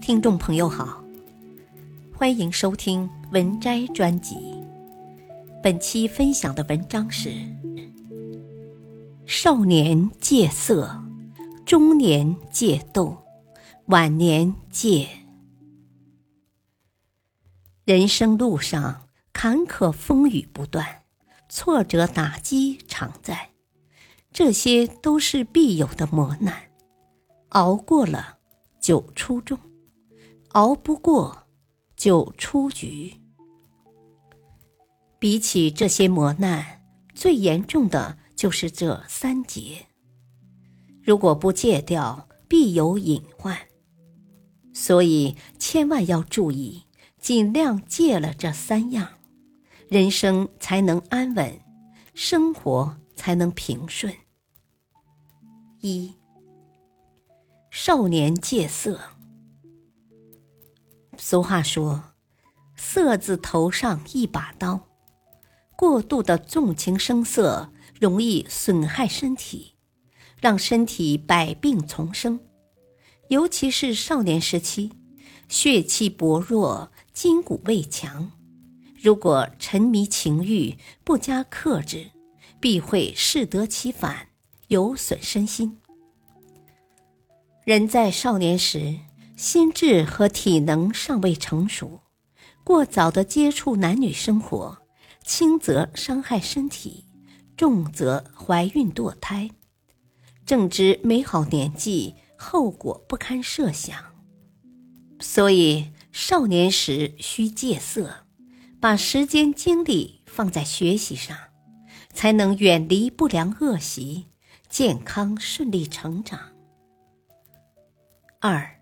听众朋友好，欢迎收听文摘专辑。本期分享的文章是：少年戒色，中年戒斗，晚年戒。人生路上坎坷风雨不断，挫折打击常在，这些都是必有的磨难。熬过了，就出众。熬不过，就出局。比起这些磨难，最严重的就是这三劫。如果不戒掉，必有隐患。所以千万要注意，尽量戒了这三样，人生才能安稳，生活才能平顺。一，少年戒色。俗话说：“色字头上一把刀，过度的纵情声色容易损害身体，让身体百病丛生。尤其是少年时期，血气薄弱，筋骨未强，如果沉迷情欲，不加克制，必会适得其反，有损身心。人在少年时。”心智和体能尚未成熟，过早的接触男女生活，轻则伤害身体，重则怀孕堕胎，正值美好年纪，后果不堪设想。所以少年时需戒色，把时间精力放在学习上，才能远离不良恶习，健康顺利成长。二。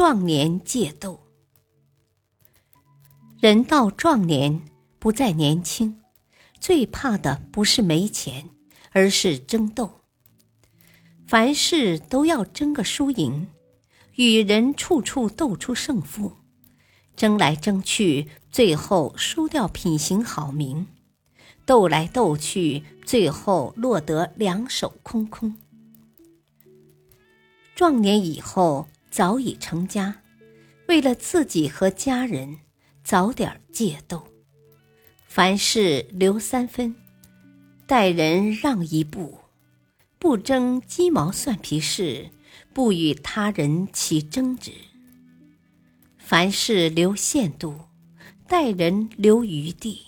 壮年戒斗，人到壮年不再年轻，最怕的不是没钱，而是争斗。凡事都要争个输赢，与人处处斗出胜负，争来争去，最后输掉品行好名；斗来斗去，最后落得两手空空。壮年以后。早已成家，为了自己和家人，早点戒斗。凡事留三分，待人让一步，不争鸡毛蒜皮事，不与他人起争执。凡事留限度，待人留余地，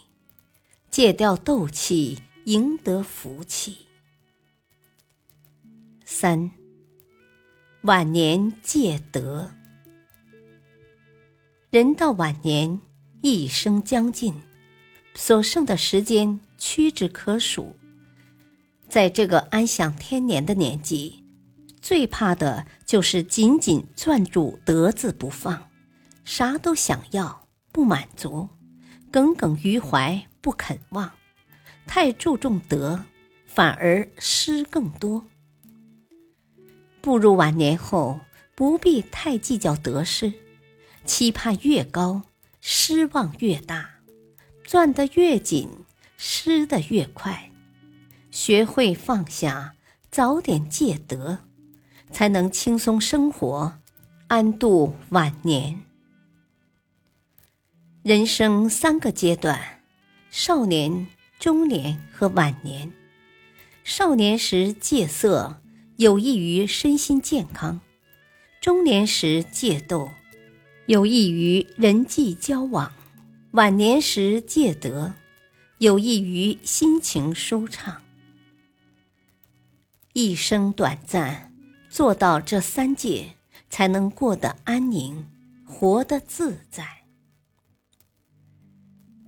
戒掉斗气，赢得福气。三。晚年戒德，人到晚年，一生将尽，所剩的时间屈指可数。在这个安享天年的年纪，最怕的就是紧紧攥住德字不放，啥都想要不满足，耿耿于怀不肯忘，太注重德，反而失更多。步入晚年后，不必太计较得失，期盼越高，失望越大，攥得越紧，失得越快。学会放下，早点戒得，才能轻松生活，安度晚年。人生三个阶段：少年、中年和晚年。少年时戒色。有益于身心健康，中年时戒斗，有益于人际交往；晚年时戒德，有益于心情舒畅。一生短暂，做到这三戒，才能过得安宁，活得自在。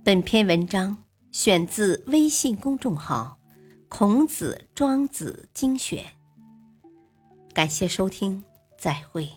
本篇文章选自微信公众号《孔子庄子精选》。感谢收听，再会。